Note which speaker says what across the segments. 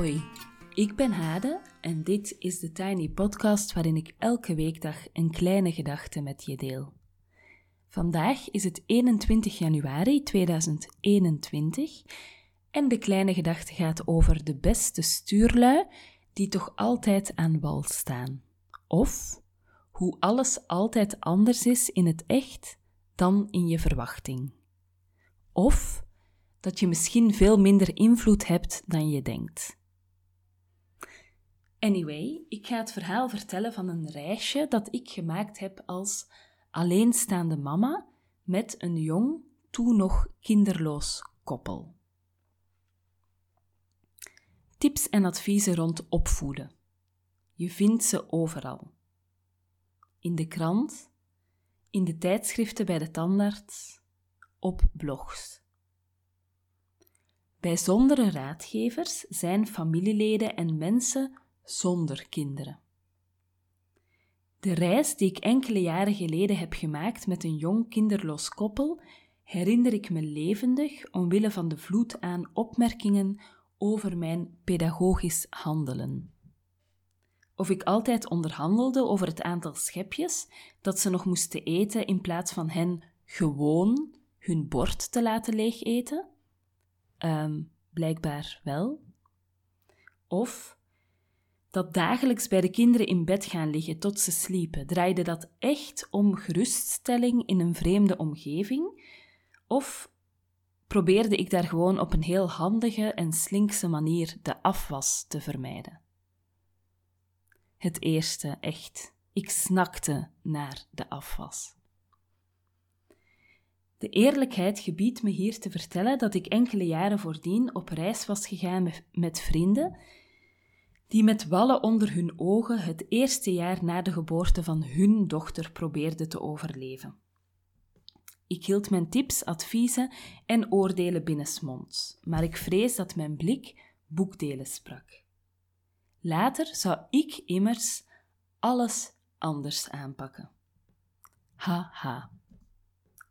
Speaker 1: Hoi, ik ben Hade en dit is de Tiny Podcast waarin ik elke weekdag een kleine gedachte met je deel. Vandaag is het 21 januari 2021 en de kleine gedachte gaat over de beste stuurlui die toch altijd aan wal staan. Of hoe alles altijd anders is in het echt dan in je verwachting. Of dat je misschien veel minder invloed hebt dan je denkt. Anyway, ik ga het verhaal vertellen van een reisje dat ik gemaakt heb als alleenstaande mama met een jong, toen nog kinderloos koppel. Tips en adviezen rond opvoeden. Je vindt ze overal. In de krant, in de tijdschriften bij de tandarts, op blogs. Bijzondere raadgevers zijn familieleden en mensen zonder kinderen. De reis die ik enkele jaren geleden heb gemaakt met een jong kinderloos koppel herinner ik me levendig omwille van de vloed aan opmerkingen over mijn pedagogisch handelen. Of ik altijd onderhandelde over het aantal schepjes dat ze nog moesten eten in plaats van hen gewoon hun bord te laten leegeten? Um, blijkbaar wel. Of dat dagelijks bij de kinderen in bed gaan liggen tot ze sliepen, draaide dat echt om geruststelling in een vreemde omgeving? Of probeerde ik daar gewoon op een heel handige en slinkse manier de afwas te vermijden? Het eerste, echt. Ik snakte naar de afwas. De eerlijkheid gebiedt me hier te vertellen dat ik enkele jaren voordien op reis was gegaan met vrienden die met wallen onder hun ogen het eerste jaar na de geboorte van hun dochter probeerden te overleven. Ik hield mijn tips, adviezen en oordelen binnensmonds, maar ik vrees dat mijn blik boekdelen sprak. Later zou ik immers alles anders aanpakken. Haha.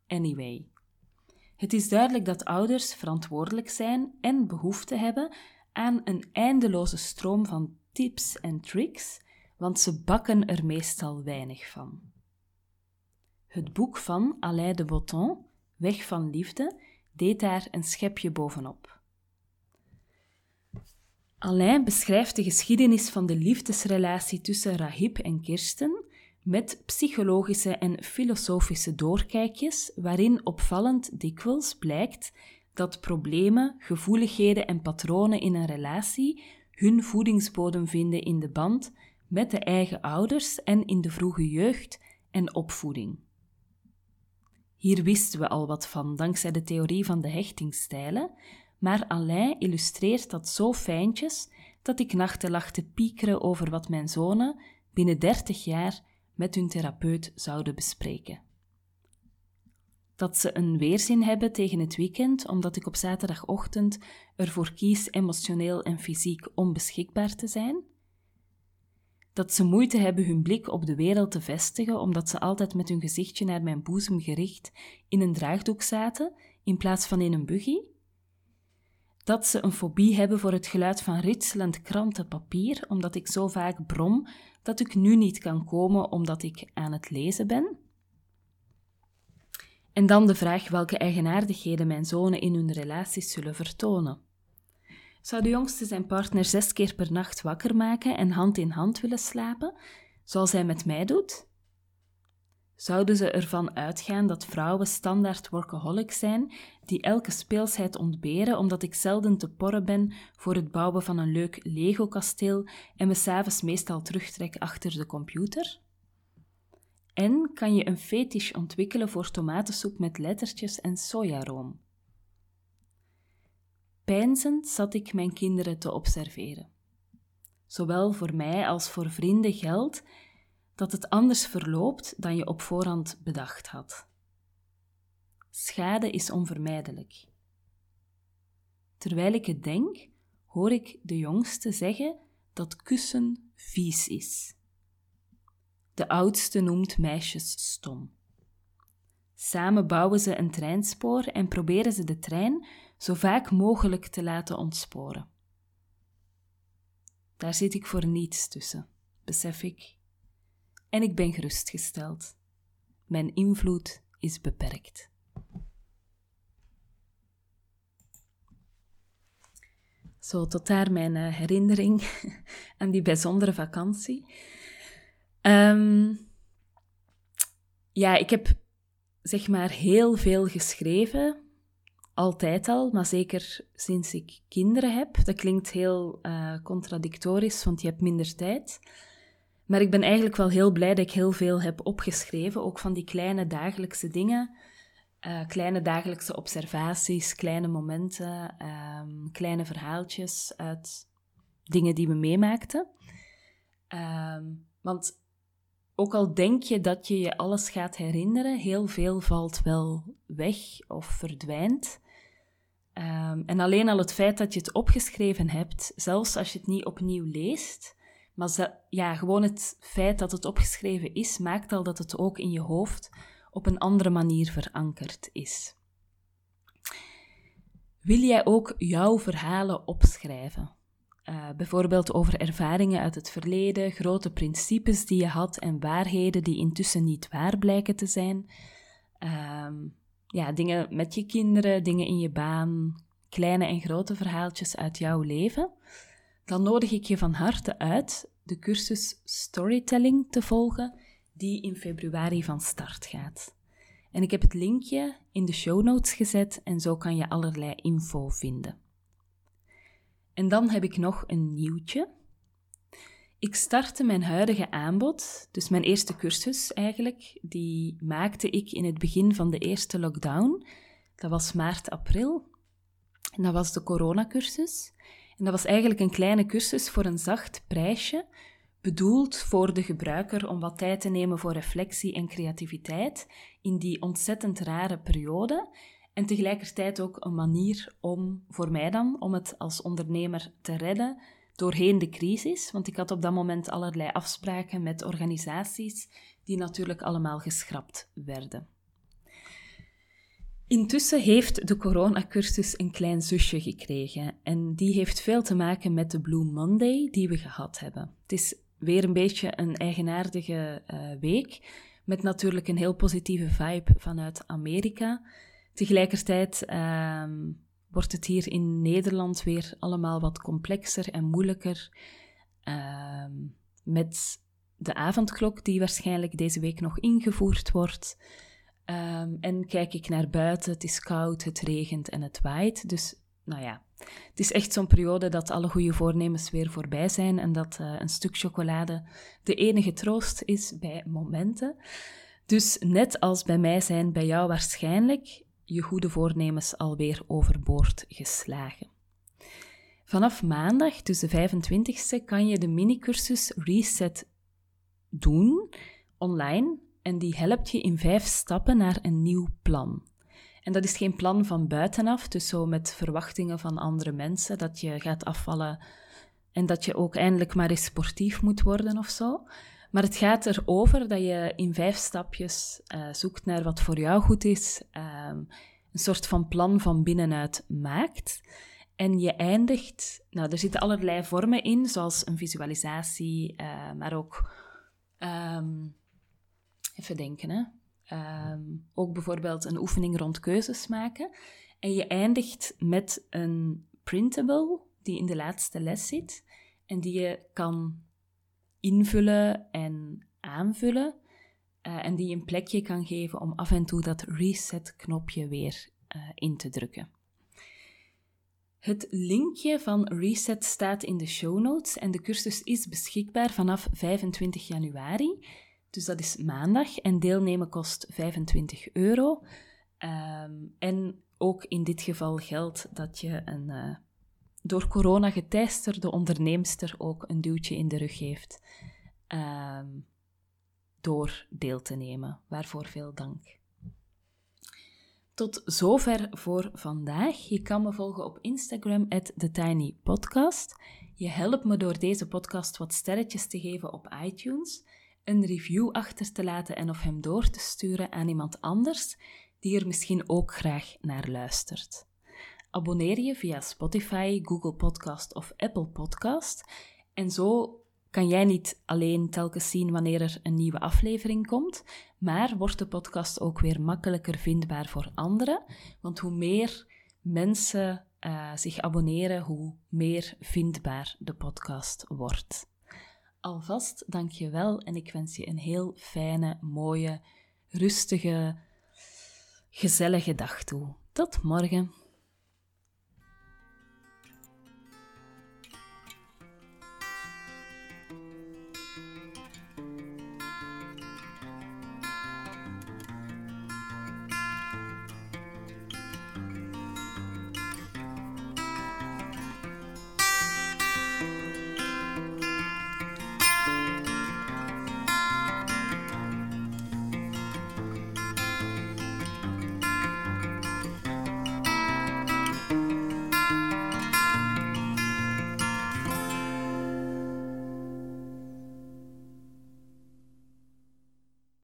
Speaker 1: Anyway. Het is duidelijk dat ouders verantwoordelijk zijn en behoefte hebben aan een eindeloze stroom van tips en tricks, want ze bakken er meestal weinig van. Het boek van Alain de Botton, Weg van Liefde, deed daar een schepje bovenop. Alain beschrijft de geschiedenis van de liefdesrelatie tussen Rahib en Kirsten met psychologische en filosofische doorkijkjes, waarin opvallend dikwijls blijkt dat problemen, gevoeligheden en patronen in een relatie hun voedingsbodem vinden in de band met de eigen ouders en in de vroege jeugd en opvoeding. Hier wisten we al wat van dankzij de theorie van de hechtingstijlen, maar Alain illustreert dat zo fijntjes dat ik nachten lag te piekeren over wat mijn zonen binnen dertig jaar met hun therapeut zouden bespreken dat ze een weerzin hebben tegen het weekend, omdat ik op zaterdagochtend ervoor kies emotioneel en fysiek onbeschikbaar te zijn. Dat ze moeite hebben hun blik op de wereld te vestigen, omdat ze altijd met hun gezichtje naar mijn boezem gericht in een draagdoek zaten, in plaats van in een buggy. Dat ze een fobie hebben voor het geluid van ritselend krantenpapier, omdat ik zo vaak brom dat ik nu niet kan komen omdat ik aan het lezen ben. En dan de vraag welke eigenaardigheden mijn zonen in hun relaties zullen vertonen. Zou de jongste zijn partner zes keer per nacht wakker maken en hand in hand willen slapen, zoals hij met mij doet? Zouden ze ervan uitgaan dat vrouwen standaard workaholics zijn, die elke speelsheid ontberen omdat ik zelden te porren ben voor het bouwen van een leuk Lego-kasteel en me s'avonds meestal terugtrek achter de computer? En kan je een fetish ontwikkelen voor tomatensoep met lettertjes en sojaroom. Pijnzend zat ik mijn kinderen te observeren. Zowel voor mij als voor vrienden geldt dat het anders verloopt dan je op voorhand bedacht had. Schade is onvermijdelijk. Terwijl ik het denk, hoor ik de jongste zeggen dat kussen vies is. De oudste noemt meisjes stom. Samen bouwen ze een treinspoor en proberen ze de trein zo vaak mogelijk te laten ontsporen. Daar zit ik voor niets tussen, besef ik. En ik ben gerustgesteld. Mijn invloed is beperkt. Zo tot daar mijn uh, herinnering aan die bijzondere vakantie. Um, ja, ik heb zeg maar heel veel geschreven. Altijd al, maar zeker sinds ik kinderen heb. Dat klinkt heel uh, contradictorisch, want je hebt minder tijd. Maar ik ben eigenlijk wel heel blij dat ik heel veel heb opgeschreven, ook van die kleine dagelijkse dingen. Uh, kleine dagelijkse observaties, kleine momenten, um, kleine verhaaltjes uit dingen die we meemaakten. Um, want ook al denk je dat je je alles gaat herinneren, heel veel valt wel weg of verdwijnt. Um, en alleen al het feit dat je het opgeschreven hebt, zelfs als je het niet opnieuw leest, maar ja, gewoon het feit dat het opgeschreven is, maakt al dat het ook in je hoofd op een andere manier verankerd is. Wil jij ook jouw verhalen opschrijven? Uh, bijvoorbeeld over ervaringen uit het verleden, grote principes die je had en waarheden die intussen niet waar blijken te zijn. Uh, ja, dingen met je kinderen, dingen in je baan, kleine en grote verhaaltjes uit jouw leven. Dan nodig ik je van harte uit de cursus Storytelling te volgen, die in februari van start gaat. En ik heb het linkje in de show notes gezet en zo kan je allerlei info vinden. En dan heb ik nog een nieuwtje. Ik startte mijn huidige aanbod, dus mijn eerste cursus eigenlijk, die maakte ik in het begin van de eerste lockdown. Dat was maart, april. En dat was de coronacursus. En dat was eigenlijk een kleine cursus voor een zacht prijsje, bedoeld voor de gebruiker om wat tijd te nemen voor reflectie en creativiteit in die ontzettend rare periode. En tegelijkertijd ook een manier om, voor mij dan, om het als ondernemer te redden doorheen de crisis. Want ik had op dat moment allerlei afspraken met organisaties die natuurlijk allemaal geschrapt werden. Intussen heeft de coronacursus een klein zusje gekregen en die heeft veel te maken met de Blue Monday die we gehad hebben. Het is weer een beetje een eigenaardige uh, week, met natuurlijk een heel positieve vibe vanuit Amerika. Tegelijkertijd um, wordt het hier in Nederland weer allemaal wat complexer en moeilijker. Um, met de avondklok die waarschijnlijk deze week nog ingevoerd wordt. Um, en kijk ik naar buiten, het is koud, het regent en het waait. Dus nou ja, het is echt zo'n periode dat alle goede voornemens weer voorbij zijn en dat uh, een stuk chocolade de enige troost is bij momenten. Dus net als bij mij zijn bij jou waarschijnlijk je goede voornemens alweer overboord geslagen. Vanaf maandag, dus de 25e, kan je de minicursus Reset doen online en die helpt je in vijf stappen naar een nieuw plan. En dat is geen plan van buitenaf, dus zo met verwachtingen van andere mensen, dat je gaat afvallen en dat je ook eindelijk maar eens sportief moet worden of zo. Maar het gaat erover dat je in vijf stapjes uh, zoekt naar wat voor jou goed is, um, een soort van plan van binnenuit maakt. En je eindigt, nou, er zitten allerlei vormen in, zoals een visualisatie, uh, maar ook, um, even denken, hè. Um, ook bijvoorbeeld een oefening rond keuzes maken. En je eindigt met een printable die in de laatste les zit en die je kan invullen en aanvullen. Uh, en die een plekje kan geven om af en toe dat reset-knopje weer uh, in te drukken. Het linkje van Reset staat in de show notes en de cursus is beschikbaar vanaf 25 januari. Dus dat is maandag en deelnemen kost 25 euro. Um, en ook in dit geval geldt dat je een uh, door corona geteisterde onderneemster ook een duwtje in de rug heeft um, door deel te nemen. Waarvoor veel dank. Tot zover voor vandaag. Je kan me volgen op Instagram, TheTinyPodcast. Je helpt me door deze podcast wat sterretjes te geven op iTunes een review achter te laten en of hem door te sturen aan iemand anders die er misschien ook graag naar luistert. Abonneer je via Spotify, Google Podcast of Apple Podcast En zo kan jij niet alleen telkens zien wanneer er een nieuwe aflevering komt, maar wordt de podcast ook weer makkelijker vindbaar voor anderen. Want hoe meer mensen uh, zich abonneren, hoe meer vindbaar de podcast wordt. Alvast dank je wel en ik wens je een heel fijne, mooie, rustige, gezellige dag toe. Tot morgen.